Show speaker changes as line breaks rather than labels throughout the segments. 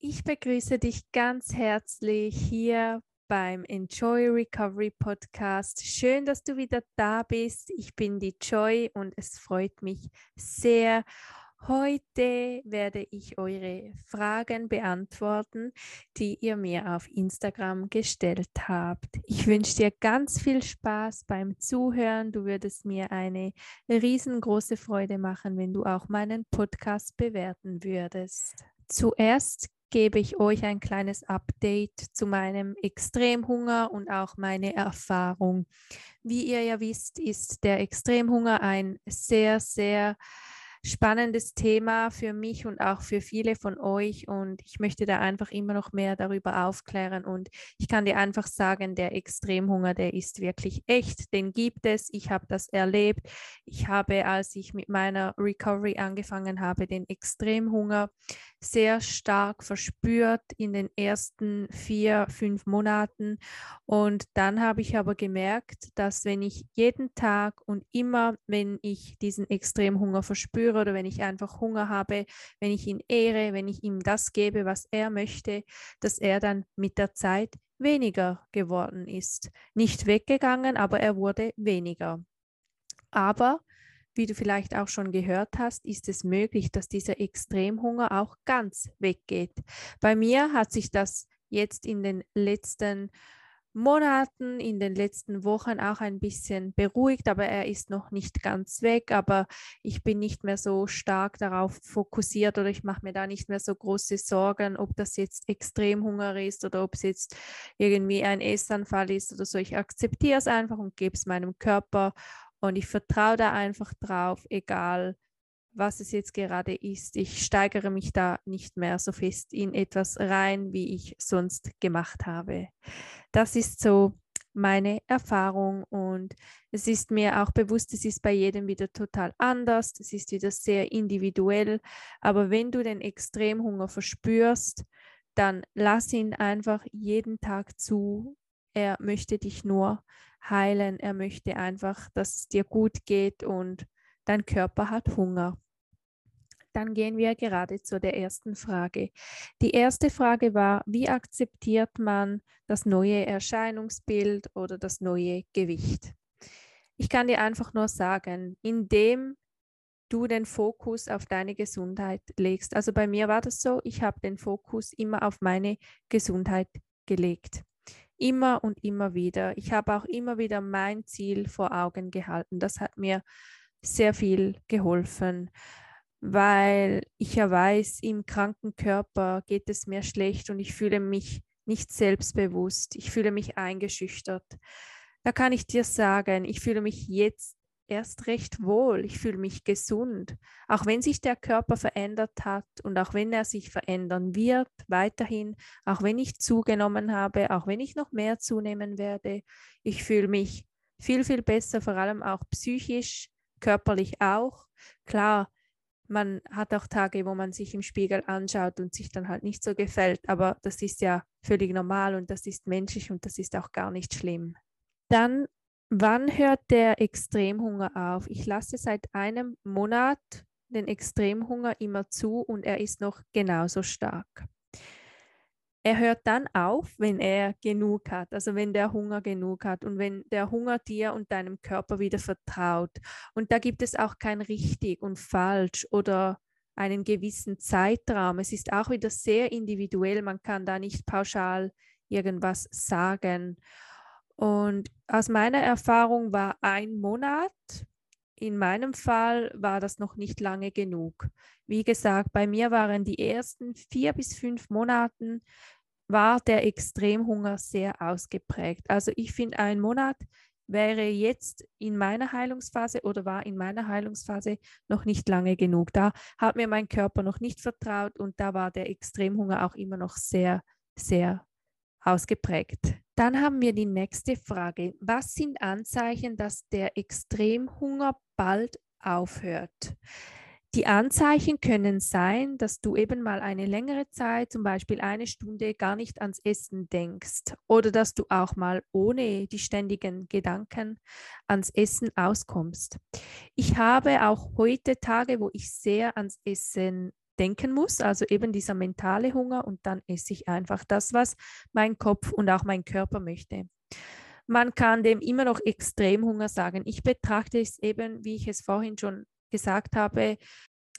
Ich begrüße dich ganz herzlich hier beim Enjoy Recovery Podcast. Schön, dass du wieder da bist. Ich bin die Joy und es freut mich sehr. Heute werde ich eure Fragen beantworten, die ihr mir auf Instagram gestellt habt. Ich wünsche dir ganz viel Spaß beim Zuhören. Du würdest mir eine riesengroße Freude machen, wenn du auch meinen Podcast bewerten würdest. Zuerst gebe ich euch ein kleines Update zu meinem Extremhunger und auch meine Erfahrung. Wie ihr ja wisst, ist der Extremhunger ein sehr, sehr spannendes Thema für mich und auch für viele von euch. Und ich möchte da einfach immer noch mehr darüber aufklären. Und ich kann dir einfach sagen, der Extremhunger, der ist wirklich echt, den gibt es, ich habe das erlebt. Ich habe, als ich mit meiner Recovery angefangen habe, den Extremhunger sehr stark verspürt in den ersten vier, fünf Monaten. Und dann habe ich aber gemerkt, dass wenn ich jeden Tag und immer, wenn ich diesen Extremhunger verspüre, spüre oder wenn ich einfach Hunger habe, wenn ich ihn ehre, wenn ich ihm das gebe, was er möchte, dass er dann mit der Zeit weniger geworden ist. Nicht weggegangen, aber er wurde weniger. Aber wie du vielleicht auch schon gehört hast, ist es möglich, dass dieser Extremhunger auch ganz weggeht. Bei mir hat sich das jetzt in den letzten Monaten, in den letzten Wochen auch ein bisschen beruhigt, aber er ist noch nicht ganz weg. Aber ich bin nicht mehr so stark darauf fokussiert oder ich mache mir da nicht mehr so große Sorgen, ob das jetzt Extremhunger ist oder ob es jetzt irgendwie ein Essanfall ist oder so. Ich akzeptiere es einfach und gebe es meinem Körper und ich vertraue da einfach drauf, egal was es jetzt gerade ist. Ich steigere mich da nicht mehr so fest in etwas rein, wie ich sonst gemacht habe. Das ist so meine Erfahrung und es ist mir auch bewusst, es ist bei jedem wieder total anders, es ist wieder sehr individuell, aber wenn du den Extremhunger verspürst, dann lass ihn einfach jeden Tag zu. Er möchte dich nur heilen, er möchte einfach, dass es dir gut geht und dein Körper hat Hunger dann gehen wir gerade zu der ersten Frage. Die erste Frage war, wie akzeptiert man das neue Erscheinungsbild oder das neue Gewicht? Ich kann dir einfach nur sagen, indem du den Fokus auf deine Gesundheit legst. Also bei mir war das so, ich habe den Fokus immer auf meine Gesundheit gelegt. Immer und immer wieder. Ich habe auch immer wieder mein Ziel vor Augen gehalten. Das hat mir sehr viel geholfen weil ich ja weiß, im kranken Körper geht es mir schlecht und ich fühle mich nicht selbstbewusst, ich fühle mich eingeschüchtert. Da kann ich dir sagen, ich fühle mich jetzt erst recht wohl, ich fühle mich gesund, auch wenn sich der Körper verändert hat und auch wenn er sich verändern wird, weiterhin, auch wenn ich zugenommen habe, auch wenn ich noch mehr zunehmen werde, ich fühle mich viel, viel besser, vor allem auch psychisch, körperlich auch. Klar, man hat auch Tage, wo man sich im Spiegel anschaut und sich dann halt nicht so gefällt, aber das ist ja völlig normal und das ist menschlich und das ist auch gar nicht schlimm. Dann, wann hört der Extremhunger auf? Ich lasse seit einem Monat den Extremhunger immer zu und er ist noch genauso stark. Er hört dann auf, wenn er genug hat, also wenn der Hunger genug hat und wenn der Hunger dir und deinem Körper wieder vertraut. Und da gibt es auch kein richtig und falsch oder einen gewissen Zeitraum. Es ist auch wieder sehr individuell. Man kann da nicht pauschal irgendwas sagen. Und aus meiner Erfahrung war ein Monat, in meinem Fall war das noch nicht lange genug. Wie gesagt, bei mir waren die ersten vier bis fünf Monaten war der Extremhunger sehr ausgeprägt. Also ich finde, ein Monat wäre jetzt in meiner Heilungsphase oder war in meiner Heilungsphase noch nicht lange genug. Da hat mir mein Körper noch nicht vertraut und da war der Extremhunger auch immer noch sehr, sehr ausgeprägt. Dann haben wir die nächste Frage. Was sind Anzeichen, dass der Extremhunger bald aufhört? Die Anzeichen können sein, dass du eben mal eine längere Zeit, zum Beispiel eine Stunde, gar nicht ans Essen denkst oder dass du auch mal ohne die ständigen Gedanken ans Essen auskommst. Ich habe auch heute Tage, wo ich sehr ans Essen denken muss, also eben dieser mentale Hunger und dann esse ich einfach das, was mein Kopf und auch mein Körper möchte. Man kann dem immer noch Extremhunger sagen. Ich betrachte es eben, wie ich es vorhin schon gesagt habe,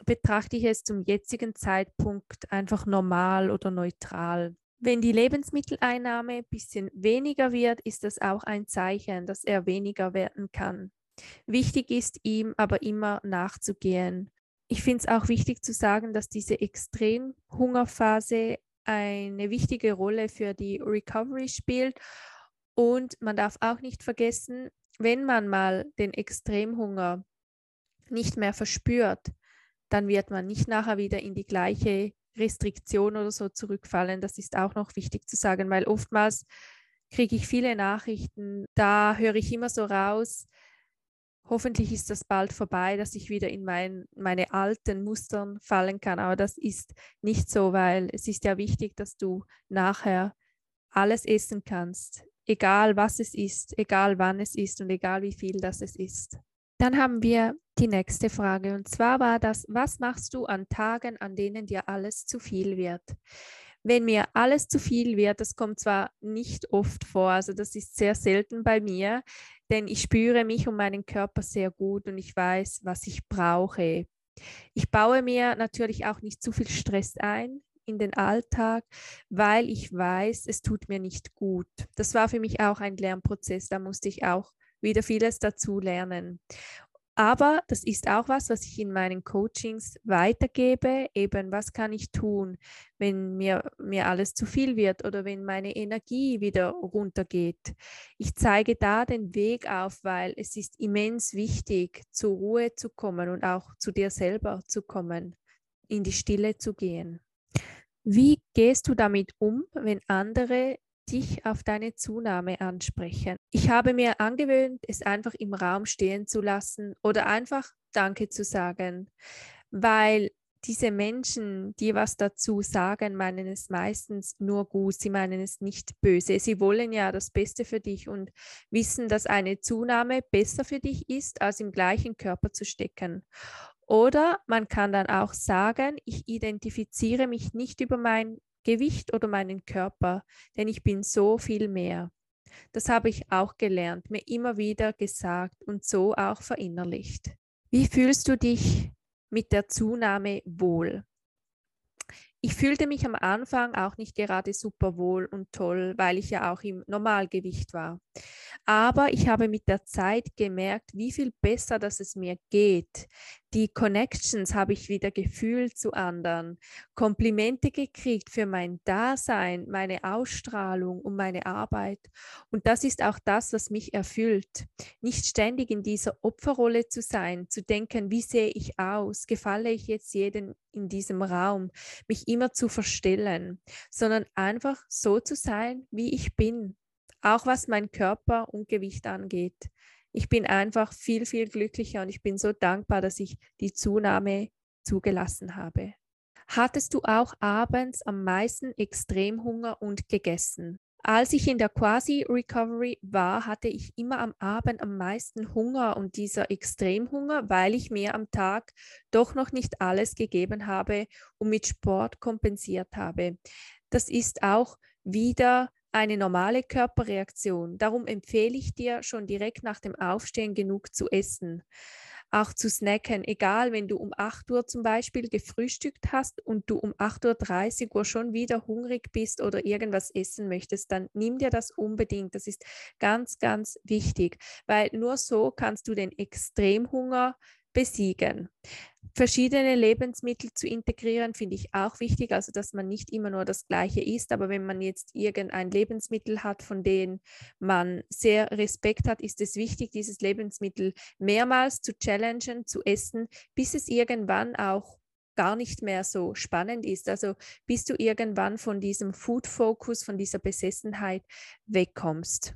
betrachte ich es zum jetzigen Zeitpunkt einfach normal oder neutral. Wenn die Lebensmitteleinnahme ein bisschen weniger wird, ist das auch ein Zeichen, dass er weniger werden kann. Wichtig ist ihm aber immer nachzugehen. Ich finde es auch wichtig zu sagen, dass diese Extremhungerphase eine wichtige Rolle für die Recovery spielt. Und man darf auch nicht vergessen, wenn man mal den Extremhunger nicht mehr verspürt, dann wird man nicht nachher wieder in die gleiche Restriktion oder so zurückfallen. Das ist auch noch wichtig zu sagen, weil oftmals kriege ich viele Nachrichten, da höre ich immer so raus, hoffentlich ist das bald vorbei, dass ich wieder in mein, meine alten Mustern fallen kann. Aber das ist nicht so, weil es ist ja wichtig, dass du nachher alles essen kannst, egal was es ist, egal wann es ist und egal wie viel das es ist. Dann haben wir die nächste Frage und zwar war das, was machst du an Tagen, an denen dir alles zu viel wird? Wenn mir alles zu viel wird, das kommt zwar nicht oft vor, also das ist sehr selten bei mir, denn ich spüre mich und meinen Körper sehr gut und ich weiß, was ich brauche. Ich baue mir natürlich auch nicht zu viel Stress ein in den Alltag, weil ich weiß, es tut mir nicht gut. Das war für mich auch ein Lernprozess, da musste ich auch wieder vieles dazu lernen. Aber das ist auch was, was ich in meinen Coachings weitergebe. Eben, was kann ich tun, wenn mir, mir alles zu viel wird oder wenn meine Energie wieder runtergeht. Ich zeige da den Weg auf, weil es ist immens wichtig, zur Ruhe zu kommen und auch zu dir selber zu kommen, in die Stille zu gehen. Wie gehst du damit um, wenn andere dich auf deine Zunahme ansprechen. Ich habe mir angewöhnt, es einfach im Raum stehen zu lassen oder einfach Danke zu sagen, weil diese Menschen, die was dazu sagen, meinen es meistens nur gut, sie meinen es nicht böse. Sie wollen ja das Beste für dich und wissen, dass eine Zunahme besser für dich ist, als im gleichen Körper zu stecken. Oder man kann dann auch sagen, ich identifiziere mich nicht über mein Gewicht oder meinen Körper, denn ich bin so viel mehr. Das habe ich auch gelernt, mir immer wieder gesagt und so auch verinnerlicht. Wie fühlst du dich mit der Zunahme wohl? Ich fühlte mich am Anfang auch nicht gerade super wohl und toll, weil ich ja auch im Normalgewicht war. Aber ich habe mit der Zeit gemerkt, wie viel besser, dass es mir geht, die Connections habe ich wieder gefühlt zu anderen, Komplimente gekriegt für mein Dasein, meine Ausstrahlung und meine Arbeit. Und das ist auch das, was mich erfüllt. Nicht ständig in dieser Opferrolle zu sein, zu denken, wie sehe ich aus, gefalle ich jetzt jedem in diesem Raum, mich immer zu verstellen, sondern einfach so zu sein, wie ich bin, auch was mein Körper und Gewicht angeht ich bin einfach viel, viel glücklicher und ich bin so dankbar, dass ich die Zunahme zugelassen habe. Hattest du auch abends am meisten Extremhunger und gegessen? Als ich in der Quasi-Recovery war, hatte ich immer am Abend am meisten Hunger und dieser Extremhunger, weil ich mir am Tag doch noch nicht alles gegeben habe und mit Sport kompensiert habe. Das ist auch wieder eine normale Körperreaktion. Darum empfehle ich dir schon direkt nach dem Aufstehen genug zu essen. Auch zu snacken, egal wenn du um 8 Uhr zum Beispiel gefrühstückt hast und du um 8.30 Uhr schon wieder hungrig bist oder irgendwas essen möchtest, dann nimm dir das unbedingt. Das ist ganz, ganz wichtig, weil nur so kannst du den Extremhunger besiegen. Verschiedene Lebensmittel zu integrieren, finde ich auch wichtig, also dass man nicht immer nur das gleiche isst, aber wenn man jetzt irgendein Lebensmittel hat, von dem man sehr Respekt hat, ist es wichtig, dieses Lebensmittel mehrmals zu challengen, zu essen, bis es irgendwann auch gar nicht mehr so spannend ist. Also bis du irgendwann von diesem Food-Focus, von dieser Besessenheit wegkommst.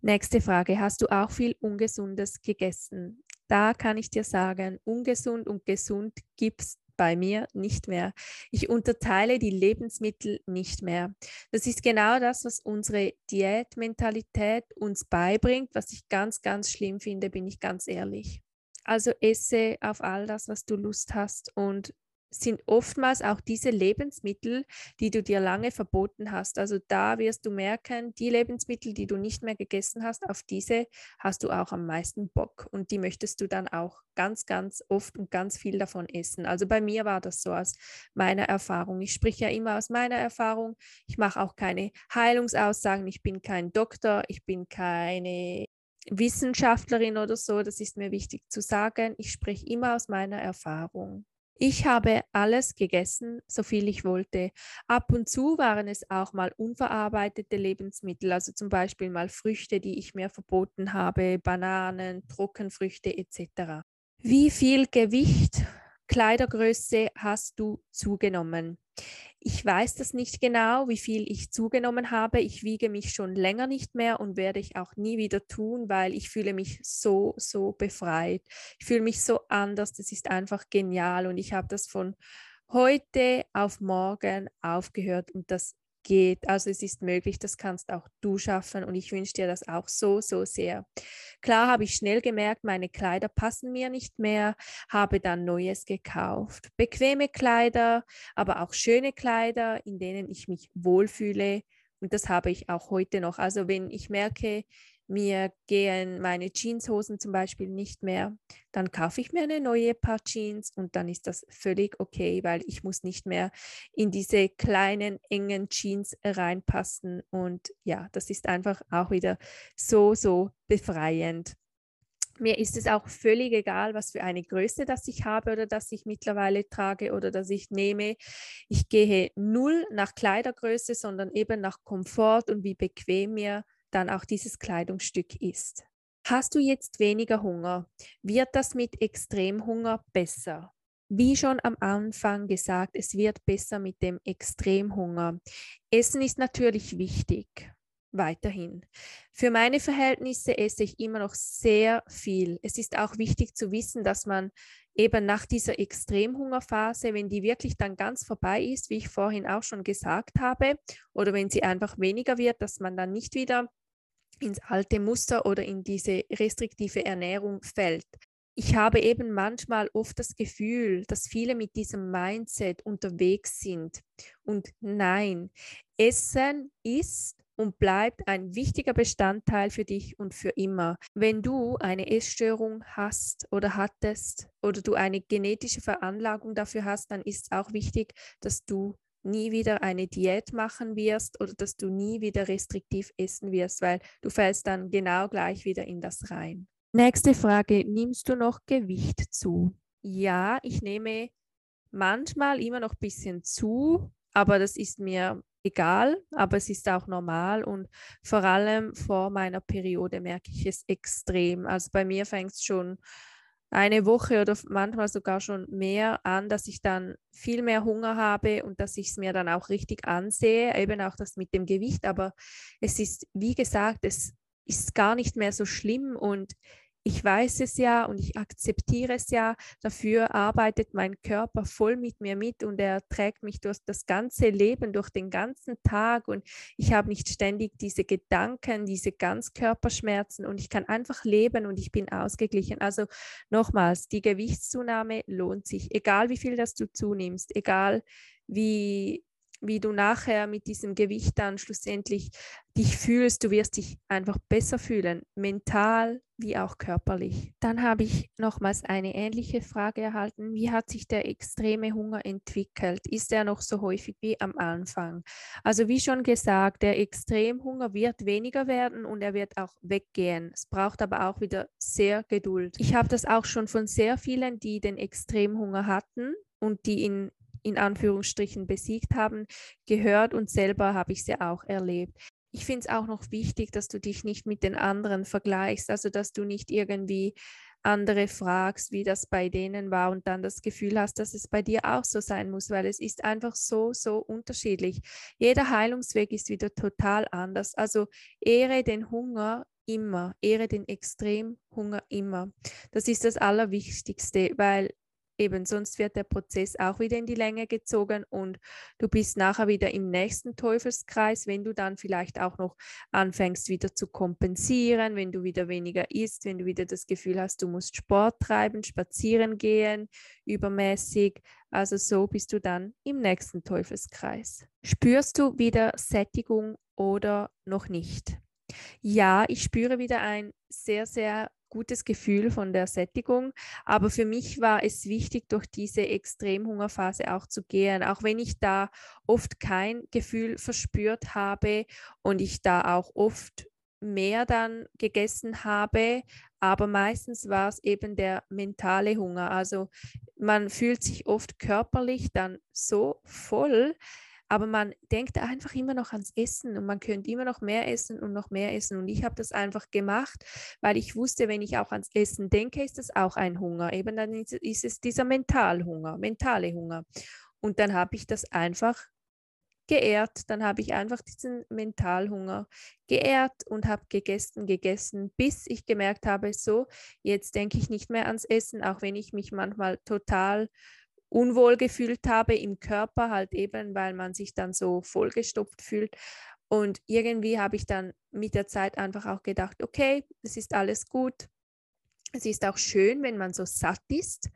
Nächste Frage. Hast du auch viel Ungesundes gegessen? Da kann ich dir sagen, ungesund und gesund gibt es bei mir nicht mehr. Ich unterteile die Lebensmittel nicht mehr. Das ist genau das, was unsere Diätmentalität uns beibringt, was ich ganz, ganz schlimm finde, bin ich ganz ehrlich. Also esse auf all das, was du Lust hast und sind oftmals auch diese Lebensmittel, die du dir lange verboten hast. Also da wirst du merken, die Lebensmittel, die du nicht mehr gegessen hast, auf diese hast du auch am meisten Bock und die möchtest du dann auch ganz, ganz oft und ganz viel davon essen. Also bei mir war das so aus meiner Erfahrung. Ich spreche ja immer aus meiner Erfahrung. Ich mache auch keine Heilungsaussagen. Ich bin kein Doktor. Ich bin keine Wissenschaftlerin oder so. Das ist mir wichtig zu sagen. Ich spreche immer aus meiner Erfahrung. Ich habe alles gegessen, so viel ich wollte. Ab und zu waren es auch mal unverarbeitete Lebensmittel, also zum Beispiel mal Früchte, die ich mir verboten habe, Bananen, Trockenfrüchte etc. Wie viel Gewicht, Kleidergröße hast du zugenommen? Ich weiß das nicht genau, wie viel ich zugenommen habe. Ich wiege mich schon länger nicht mehr und werde ich auch nie wieder tun, weil ich fühle mich so, so befreit. Ich fühle mich so anders. Das ist einfach genial und ich habe das von heute auf morgen aufgehört und das geht. Also es ist möglich, das kannst auch du schaffen und ich wünsche dir das auch so, so sehr. Klar habe ich schnell gemerkt, meine Kleider passen mir nicht mehr, habe dann Neues gekauft. Bequeme Kleider, aber auch schöne Kleider, in denen ich mich wohlfühle. Und das habe ich auch heute noch. Also wenn ich merke, mir gehen meine Jeanshosen zum Beispiel nicht mehr, dann kaufe ich mir eine neue Paar Jeans und dann ist das völlig okay, weil ich muss nicht mehr in diese kleinen, engen Jeans reinpassen. Und ja, das ist einfach auch wieder so, so befreiend. Mir ist es auch völlig egal, was für eine Größe das ich habe oder das ich mittlerweile trage oder dass ich nehme. Ich gehe null nach Kleidergröße, sondern eben nach Komfort und wie bequem mir dann auch dieses Kleidungsstück ist. Hast du jetzt weniger Hunger? Wird das mit Extremhunger besser? Wie schon am Anfang gesagt, es wird besser mit dem Extremhunger. Essen ist natürlich wichtig, weiterhin. Für meine Verhältnisse esse ich immer noch sehr viel. Es ist auch wichtig zu wissen, dass man eben nach dieser Extremhungerphase, wenn die wirklich dann ganz vorbei ist, wie ich vorhin auch schon gesagt habe, oder wenn sie einfach weniger wird, dass man dann nicht wieder ins alte Muster oder in diese restriktive Ernährung fällt. Ich habe eben manchmal oft das Gefühl, dass viele mit diesem Mindset unterwegs sind. Und nein, Essen ist und bleibt ein wichtiger Bestandteil für dich und für immer. Wenn du eine Essstörung hast oder hattest oder du eine genetische Veranlagung dafür hast, dann ist es auch wichtig, dass du nie wieder eine Diät machen wirst oder dass du nie wieder restriktiv essen wirst, weil du fällst dann genau gleich wieder in das rein. Nächste Frage, nimmst du noch Gewicht zu? Ja, ich nehme manchmal immer noch ein bisschen zu, aber das ist mir egal, aber es ist auch normal und vor allem vor meiner Periode merke ich es extrem. Also bei mir fängt es schon eine Woche oder manchmal sogar schon mehr an, dass ich dann viel mehr Hunger habe und dass ich es mir dann auch richtig ansehe, eben auch das mit dem Gewicht. Aber es ist, wie gesagt, es ist gar nicht mehr so schlimm und ich weiß es ja und ich akzeptiere es ja. Dafür arbeitet mein Körper voll mit mir mit und er trägt mich durch das ganze Leben, durch den ganzen Tag und ich habe nicht ständig diese Gedanken, diese Ganzkörperschmerzen und ich kann einfach leben und ich bin ausgeglichen. Also nochmals, die Gewichtszunahme lohnt sich, egal wie viel das du zunimmst, egal wie wie du nachher mit diesem Gewicht dann schlussendlich dich fühlst. Du wirst dich einfach besser fühlen, mental wie auch körperlich. Dann habe ich nochmals eine ähnliche Frage erhalten. Wie hat sich der extreme Hunger entwickelt? Ist er noch so häufig wie am Anfang? Also wie schon gesagt, der Extremhunger wird weniger werden und er wird auch weggehen. Es braucht aber auch wieder sehr Geduld. Ich habe das auch schon von sehr vielen, die den Extremhunger hatten und die in in Anführungsstrichen besiegt haben, gehört und selber habe ich sie auch erlebt. Ich finde es auch noch wichtig, dass du dich nicht mit den anderen vergleichst, also dass du nicht irgendwie andere fragst, wie das bei denen war und dann das Gefühl hast, dass es bei dir auch so sein muss, weil es ist einfach so, so unterschiedlich. Jeder Heilungsweg ist wieder total anders. Also ehre den Hunger immer, ehre den Extremhunger immer. Das ist das Allerwichtigste, weil eben sonst wird der Prozess auch wieder in die Länge gezogen und du bist nachher wieder im nächsten Teufelskreis, wenn du dann vielleicht auch noch anfängst wieder zu kompensieren, wenn du wieder weniger isst, wenn du wieder das Gefühl hast, du musst Sport treiben, spazieren gehen, übermäßig. Also so bist du dann im nächsten Teufelskreis. Spürst du wieder Sättigung oder noch nicht? Ja, ich spüre wieder ein sehr, sehr gutes Gefühl von der Sättigung. Aber für mich war es wichtig, durch diese Extremhungerphase auch zu gehen, auch wenn ich da oft kein Gefühl verspürt habe und ich da auch oft mehr dann gegessen habe, aber meistens war es eben der mentale Hunger. Also man fühlt sich oft körperlich dann so voll, aber man denkt einfach immer noch ans Essen und man könnte immer noch mehr essen und noch mehr essen. Und ich habe das einfach gemacht, weil ich wusste, wenn ich auch ans Essen denke, ist das auch ein Hunger. Eben dann ist, es dieser Mentalhunger, mentale Hunger. Und dann habe ich das einfach geehrt. Dann habe ich einfach diesen Mentalhunger geehrt und habe gegessen, gegessen, bis ich gemerkt habe, so, jetzt denke ich nicht mehr ans Essen, auch wenn ich mich manchmal total unwohl gefühlt habe im Körper, halt eben, weil man sich dann so vollgestopft fühlt. Und irgendwie habe ich dann mit der Zeit einfach auch gedacht, okay, es ist alles gut. Es ist auch schön, wenn man so satt ist,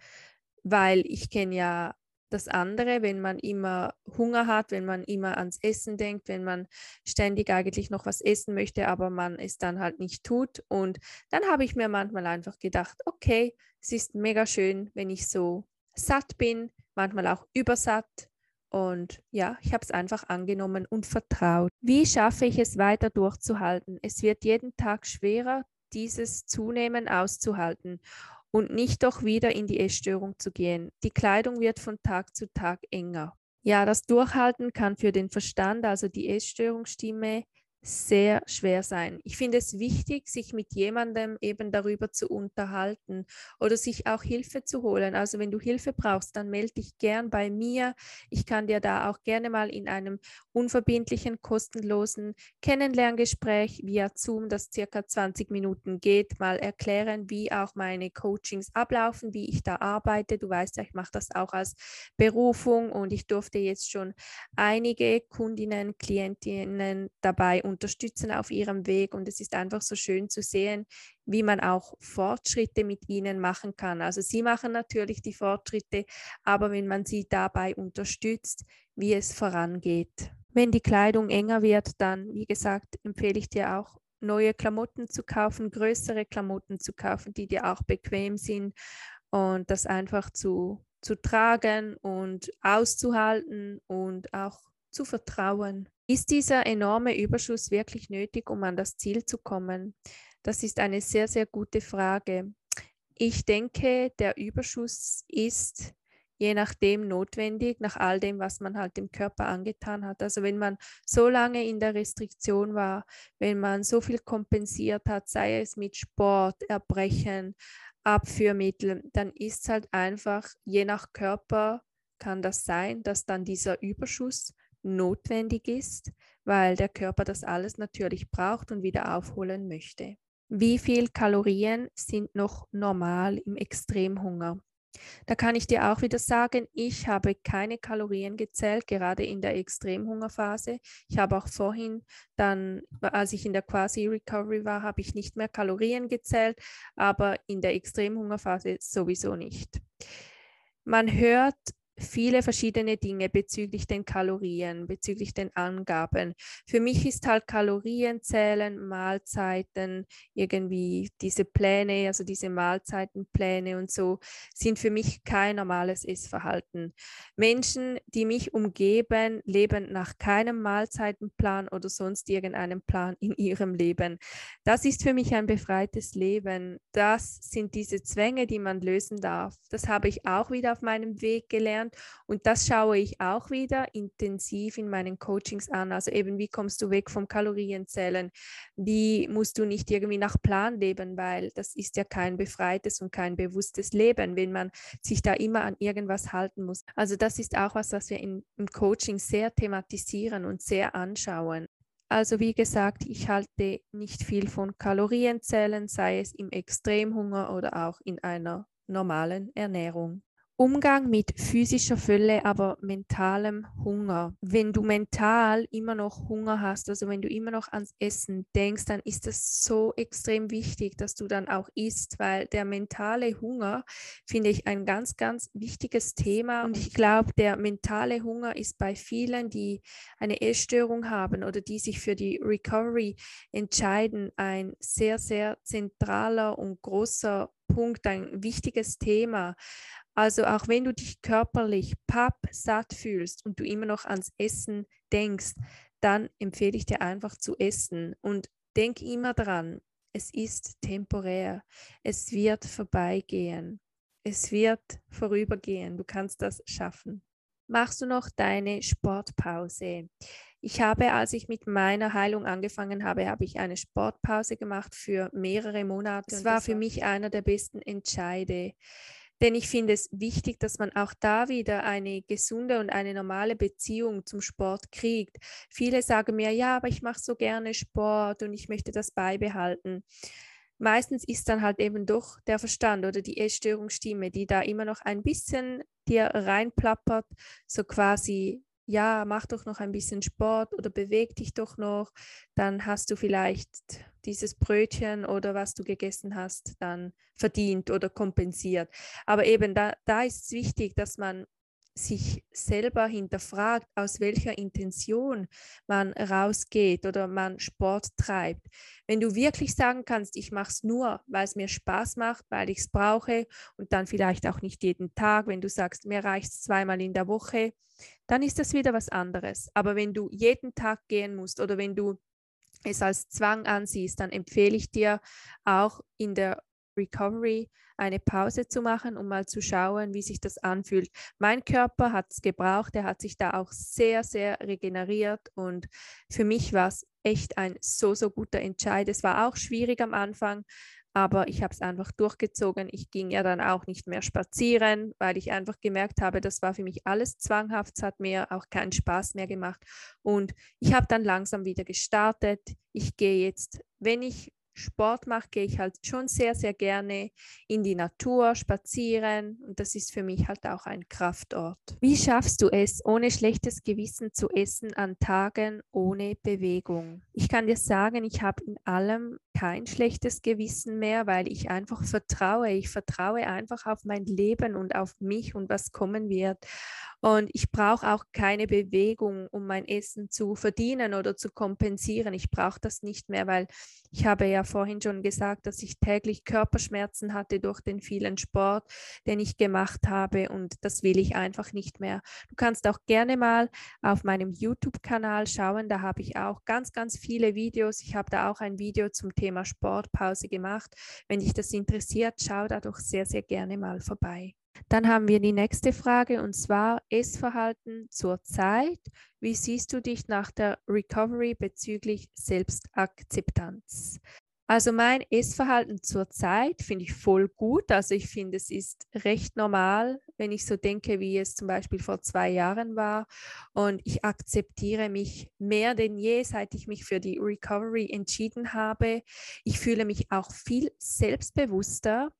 weil ich kenne ja das andere, wenn man immer Hunger hat, wenn man immer ans Essen denkt, wenn man ständig eigentlich noch was essen möchte, aber man es dann halt nicht tut. Und dann habe ich mir manchmal einfach gedacht, okay, es ist mega schön, wenn ich so satt bin, manchmal auch übersatt. Und ja, ich habe es einfach angenommen und vertraut. Wie schaffe ich es weiter durchzuhalten? Es wird jeden Tag schwerer, dieses Zunehmen auszuhalten und nicht doch wieder in die Essstörung zu gehen. Die Kleidung wird von Tag zu Tag enger. Ja, das Durchhalten kann für den Verstand, also die Essstörungsstimme, sehr schwer sein. Ich finde es wichtig, sich mit jemandem eben darüber zu unterhalten oder sich auch Hilfe zu holen. Also wenn du Hilfe brauchst, dann melde dich gern bei mir. Ich kann dir da auch gerne mal in einem unverbindlichen, kostenlosen Kennenlerngespräch via Zoom, das circa 20 Minuten geht, mal erklären, wie auch meine Coachings ablaufen, wie ich da arbeite. Du weißt ja, ich mache das auch als Berufung und ich durfte jetzt schon einige Kundinnen, Klientinnen dabei unterstützen auf ihrem Weg. Und es ist einfach so schön zu sehen, wie man auch Fortschritte mit ihnen machen kann. Also sie machen natürlich die Fortschritte, aber wenn man sie dabei unterstützt, wie es vorangeht. Wenn die Kleidung enger wird, dann, wie gesagt, empfehle ich dir auch, neue Klamotten zu kaufen, größere Klamotten zu kaufen, die dir auch bequem sind und das einfach zu, zu tragen und auszuhalten und auch zu vertrauen. Ist dieser enorme Überschuss wirklich nötig, um an das Ziel zu kommen? Das ist eine sehr, sehr gute Frage. Ich denke, der Überschuss ist je nachdem notwendig, nach all dem, was man halt dem Körper angetan hat. Also wenn man so lange in der Restriktion war, wenn man so viel kompensiert hat, sei es mit Sport, Erbrechen, Abführmittel, dann ist es halt einfach, je nach Körper kann das sein, dass dann dieser Überschuss notwendig ist, weil der Körper das alles natürlich braucht und wieder aufholen möchte. Wie viel Kalorien sind noch normal im Extremhunger? Da kann ich dir auch wieder sagen, ich habe keine Kalorien gezählt, gerade in der Extremhungerphase. Ich habe auch vorhin dann, als ich in der Quasi-Recovery war, habe ich nicht mehr Kalorien gezählt, aber in der Extremhungerphase sowieso nicht. Man hört viele verschiedene Dinge bezüglich den Kalorien, bezüglich den Angaben. Für mich ist halt Kalorienzählen, Mahlzeiten, irgendwie diese Pläne, also diese Mahlzeitenpläne und so, sind für mich kein normales Essverhalten. Menschen, die mich umgeben, leben nach keinem Mahlzeitenplan oder sonst irgendeinem Plan in ihrem Leben. Das ist für mich ein befreites Leben. Das sind diese Zwänge, die man lösen darf. Das habe ich auch wieder auf meinem Weg gelernt und das schaue ich auch wieder intensiv in meinen Coachings an. Also eben, wie kommst du weg vom Kalorienzählen? Wie musst du nicht irgendwie nach Plan leben, weil das ist ja kein befreites und kein bewusstes Leben, wenn man sich da immer an irgendwas halten muss. Also das ist auch was, was wir in, im Coaching sehr thematisieren und sehr anschauen. Also wie gesagt, ich halte nicht viel von Kalorienzählen, sei es im Extremhunger oder auch in einer normalen Ernährung. Umgang mit physischer Fülle, aber mentalem Hunger. Wenn du mental immer noch Hunger hast, also wenn du immer noch ans Essen denkst, dann ist es so extrem wichtig, dass du dann auch isst, weil der mentale Hunger finde ich ein ganz, ganz wichtiges Thema. Und ich glaube, der mentale Hunger ist bei vielen, die eine Essstörung haben oder die sich für die Recovery entscheiden, ein sehr, sehr zentraler und großer Punkt, ein wichtiges Thema. Also auch wenn du dich körperlich pappsatt fühlst und du immer noch ans Essen denkst, dann empfehle ich dir einfach zu essen und denk immer dran, es ist temporär, es wird vorbeigehen, es wird vorübergehen, du kannst das schaffen. Machst du noch deine Sportpause? Ich habe, als ich mit meiner Heilung angefangen habe, habe ich eine Sportpause gemacht für mehrere Monate. Es war für mich einer der besten Entscheide. Denn ich finde es wichtig, dass man auch da wieder eine gesunde und eine normale Beziehung zum Sport kriegt. Viele sagen mir, ja, aber ich mache so gerne Sport und ich möchte das beibehalten. Meistens ist dann halt eben doch der Verstand oder die Essstörungsstimme, die da immer noch ein bisschen dir reinplappert, so quasi, ja, mach doch noch ein bisschen Sport oder beweg dich doch noch, dann hast du vielleicht dieses Brötchen oder was du gegessen hast, dann verdient oder kompensiert. Aber eben da, da ist es wichtig, dass man sich selber hinterfragt, aus welcher Intention man rausgeht oder man Sport treibt. Wenn du wirklich sagen kannst, ich mache es nur, weil es mir Spaß macht, weil ich es brauche und dann vielleicht auch nicht jeden Tag, wenn du sagst, mir reicht es zweimal in der Woche, dann ist das wieder was anderes. Aber wenn du jeden Tag gehen musst oder wenn du es als Zwang ansiehst, dann empfehle ich dir auch in der Recovery eine Pause zu machen, um mal zu schauen, wie sich das anfühlt. Mein Körper hat es gebraucht, er hat sich da auch sehr, sehr regeneriert und für mich war es echt ein so, so guter Entscheid. Es war auch schwierig am Anfang, aber ich habe es einfach durchgezogen. Ich ging ja dann auch nicht mehr spazieren, weil ich einfach gemerkt habe, das war für mich alles zwanghaft. Es hat mir auch keinen Spaß mehr gemacht. Und ich habe dann langsam wieder gestartet. Ich gehe jetzt, wenn ich Sport mache, gehe ich halt schon sehr, sehr gerne in die Natur spazieren und das ist für mich halt auch ein Kraftort. Wie schaffst du es, ohne schlechtes Gewissen zu essen an Tagen ohne Bewegung? Ich kann dir sagen, ich habe in allem kein schlechtes Gewissen mehr, weil ich einfach vertraue. Ich vertraue einfach auf mein Leben und auf mich und was kommen wird. Und ich brauche auch keine Bewegung, um mein Essen zu verdienen oder zu kompensieren. Ich brauche das nicht mehr, weil ich habe ja vorhin schon gesagt, dass ich täglich Körperschmerzen hatte durch den vielen Sport, den ich gemacht habe. Und das will ich einfach nicht mehr. Du kannst auch gerne mal auf meinem YouTube-Kanal schauen. Da habe ich auch ganz, ganz viele Videos. Ich habe da auch ein Video zum Thema Sportpause gemacht. Wenn dich das interessiert, schau da doch sehr, sehr gerne mal vorbei. Dann haben wir die nächste Frage und zwar Essverhalten zur Zeit. Wie siehst du dich nach der Recovery bezüglich Selbstakzeptanz? Also mein Essverhalten zur Zeit finde ich voll gut. Also ich finde, es ist recht normal, wenn ich so denke, wie es zum Beispiel vor zwei Jahren war. Und ich akzeptiere mich mehr denn je, seit ich mich für die Recovery entschieden habe. Ich fühle mich auch viel selbstbewusster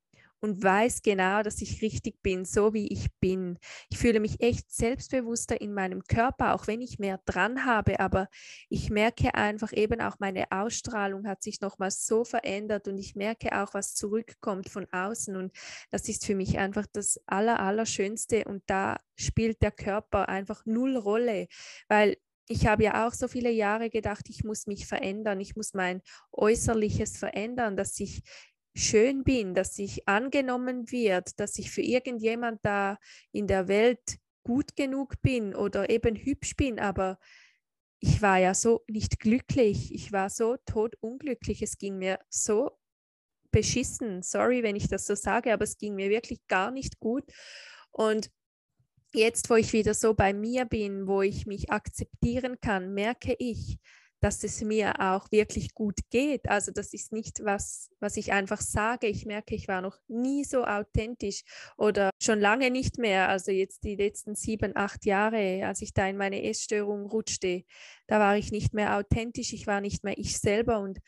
und weiß genau, dass ich richtig bin, so wie ich bin. Ich fühle mich echt selbstbewusster in meinem Körper, auch wenn ich mehr dran habe, aber ich merke einfach eben auch meine Ausstrahlung hat sich nochmal so verändert und ich merke auch, was zurückkommt von außen und das ist für mich einfach das Aller, Allerschönste und da spielt der Körper einfach null Rolle, weil ich habe ja auch so viele Jahre gedacht, ich muss mich verändern, ich muss mein Äußerliches verändern, dass ich schön bin, dass ich angenommen wird, dass ich für irgendjemand da in der Welt gut genug bin oder eben hübsch bin, aber ich war ja so nicht glücklich, ich war so todunglücklich, es ging mir so beschissen, sorry, wenn ich das so sage, aber es ging mir wirklich gar nicht gut. Und jetzt, wo ich wieder so bei mir bin, wo ich mich akzeptieren kann, merke ich, dass es mir auch wirklich gut geht. Also das ist nicht was, was ich einfach sage. Ich merke, ich war noch nie so authentisch oder schon lange nicht mehr. Also jetzt die letzten sieben, acht Jahre, als ich da in meine Essstörung rutschte, da war ich nicht mehr authentisch. Ich war nicht mehr ich selber und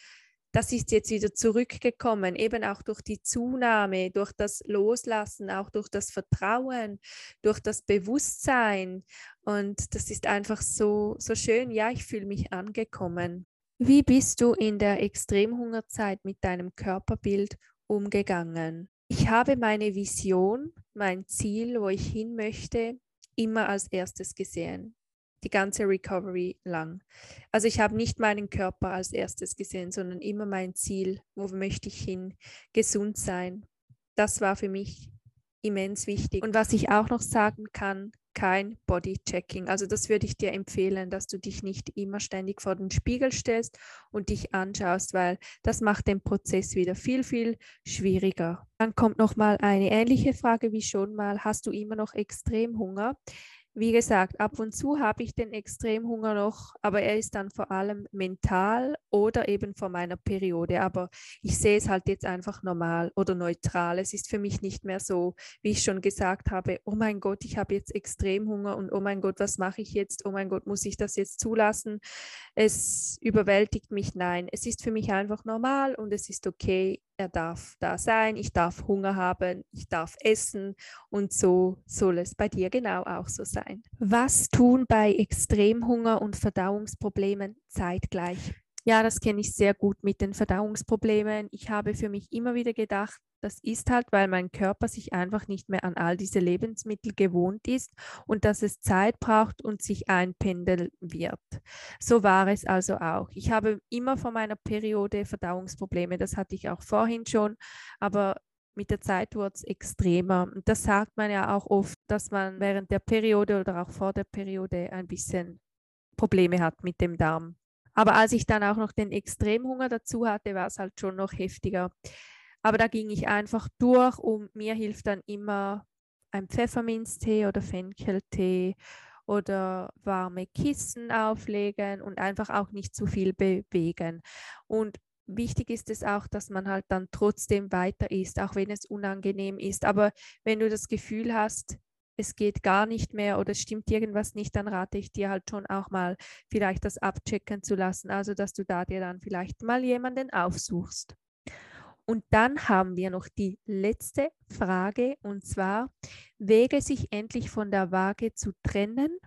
das ist jetzt wieder zurückgekommen, eben auch durch die Zunahme, durch das Loslassen, auch durch das Vertrauen, durch das Bewusstsein. Und das ist einfach so, so schön. Ja, ich fühle mich angekommen. Wie bist du in der Extremhungerzeit mit deinem Körperbild umgegangen? Ich habe meine Vision, mein Ziel, wo ich hin möchte, immer als erstes gesehen. Die ganze Recovery lang. Also ich habe nicht meinen Körper als erstes gesehen, sondern immer mein Ziel, wo möchte ich hin, gesund sein. Das war für mich immens wichtig. Und was ich auch noch sagen kann, kein Bodychecking. Also das würde ich dir empfehlen, dass du dich nicht immer ständig vor den Spiegel stellst und dich anschaust, weil das macht den Prozess wieder viel, viel schwieriger. Dann kommt noch mal eine ähnliche Frage wie schon mal, hast du immer noch extrem Hunger? Wie gesagt, ab und zu habe ich den Extremhunger noch, aber er ist dann vor allem mental oder eben vor meiner Periode. Aber ich sehe es halt jetzt einfach normal oder neutral. Es ist für mich nicht mehr so, wie ich schon gesagt habe, oh mein Gott, ich habe jetzt Extremhunger und oh mein Gott, was mache ich jetzt? Oh mein Gott, muss ich das jetzt zulassen? Es überwältigt mich. Nein, es ist für mich einfach normal und es ist okay er darf da sein, ich darf Hunger haben, ich darf essen und so soll es bei dir genau auch so sein. Was tun bei Extremhunger und Verdauungsproblemen zeitgleich? Ja, das kenne ich sehr gut mit den Verdauungsproblemen. Ich habe für mich immer wieder gedacht, das ist halt, weil mein Körper sich einfach nicht mehr an all diese Lebensmittel gewohnt ist und dass es Zeit braucht und sich einpendeln wird. So war es also auch. Ich habe immer vor meiner Periode Verdauungsprobleme, das hatte ich auch vorhin schon, aber mit der Zeit wurde es extremer. Und das sagt man ja auch oft, dass man während der Periode oder auch vor der Periode ein bisschen Probleme hat mit dem Darm. Aber als ich dann auch noch den Extremhunger dazu hatte, war es halt schon noch heftiger. Aber da ging ich einfach durch und mir hilft dann immer ein Pfefferminztee oder Fencheltee oder warme Kissen auflegen und einfach auch nicht zu viel bewegen. Und wichtig ist es auch, dass man halt dann trotzdem weiter isst, auch wenn es unangenehm ist. Aber wenn du das Gefühl hast, es geht gar nicht mehr oder es stimmt irgendwas nicht, dann rate ich dir halt schon auch mal vielleicht das abchecken zu lassen. Also dass du da dir dann vielleicht mal jemanden aufsuchst. Und dann haben wir noch die letzte Frage und zwar, Wege sich endlich von der Waage zu trennen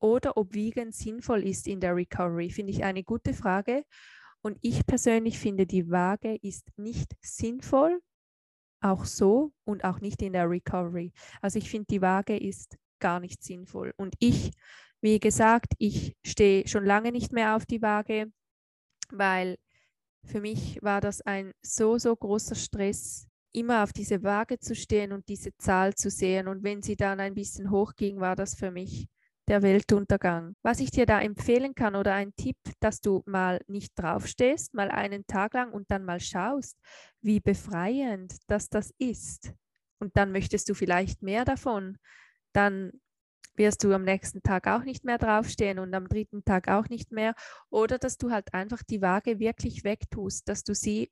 oder ob Wiegen sinnvoll ist in der Recovery, finde ich eine gute Frage. Und ich persönlich finde, die Waage ist nicht sinnvoll, auch so und auch nicht in der Recovery. Also ich finde, die Waage ist gar nicht sinnvoll. Und ich, wie gesagt, ich stehe schon lange nicht mehr auf die Waage, weil für mich war das ein so, so großer Stress, immer auf diese Waage zu stehen und diese Zahl zu sehen. Und wenn sie dann ein bisschen hochging, war das für mich der Weltuntergang. Was ich dir da empfehlen kann oder ein Tipp, dass du mal nicht draufstehst, mal einen Tag lang und dann mal schaust, wie befreiend dass das ist. Und dann möchtest du vielleicht mehr davon. Dann wirst du am nächsten Tag auch nicht mehr draufstehen und am dritten Tag auch nicht mehr. Oder dass du halt einfach die Waage wirklich wegtust, dass du sie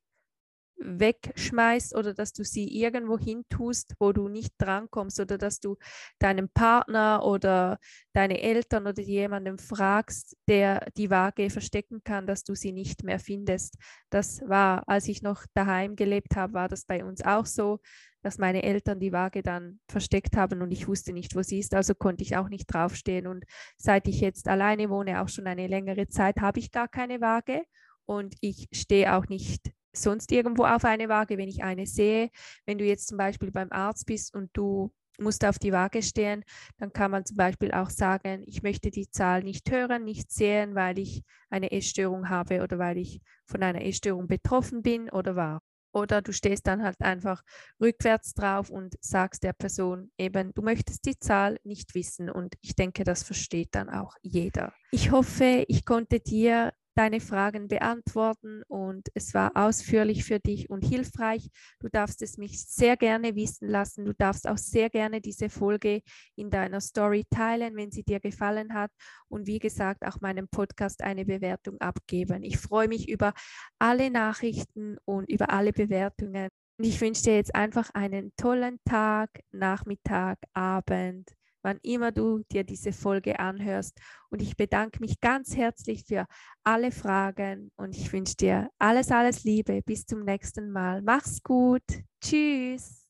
wegschmeißt oder dass du sie irgendwo hin tust, wo du nicht drankommst oder dass du deinen Partner oder deine Eltern oder jemanden fragst, der die Waage verstecken kann, dass du sie nicht mehr findest. Das war, als ich noch daheim gelebt habe, war das bei uns auch so, dass meine Eltern die Waage dann versteckt haben und ich wusste nicht, wo sie ist, also konnte ich auch nicht draufstehen. Und seit ich jetzt alleine wohne, auch schon eine längere Zeit, habe ich gar keine Waage und ich stehe auch nicht sonst irgendwo auf eine Waage, wenn ich eine sehe. Wenn du jetzt zum Beispiel beim Arzt bist und du musst auf die Waage stehen, dann kann man zum Beispiel auch sagen, ich möchte die Zahl nicht hören, nicht sehen, weil ich eine Essstörung habe oder weil ich von einer Essstörung betroffen bin oder war. Oder du stehst dann halt einfach rückwärts drauf und sagst der Person eben, du möchtest die Zahl nicht wissen. Und ich denke, das versteht dann auch jeder. Ich hoffe, ich konnte dir deine Fragen beantworten und es war ausführlich für dich und hilfreich. Du darfst es mich sehr gerne wissen lassen. Du darfst auch sehr gerne diese Folge in deiner Story teilen, wenn sie dir gefallen hat und wie gesagt auch meinem Podcast eine Bewertung abgeben. Ich freue mich über alle Nachrichten und über alle Bewertungen. Und ich wünsche dir jetzt einfach einen tollen Tag, Nachmittag, Abend, wann immer du dir diese Folge anhörst. Und ich bedanke mich ganz herzlich für alle Fragen und ich wünsche dir alles, alles Liebe. Bis zum nächsten Mal. Mach's gut. Tschüss.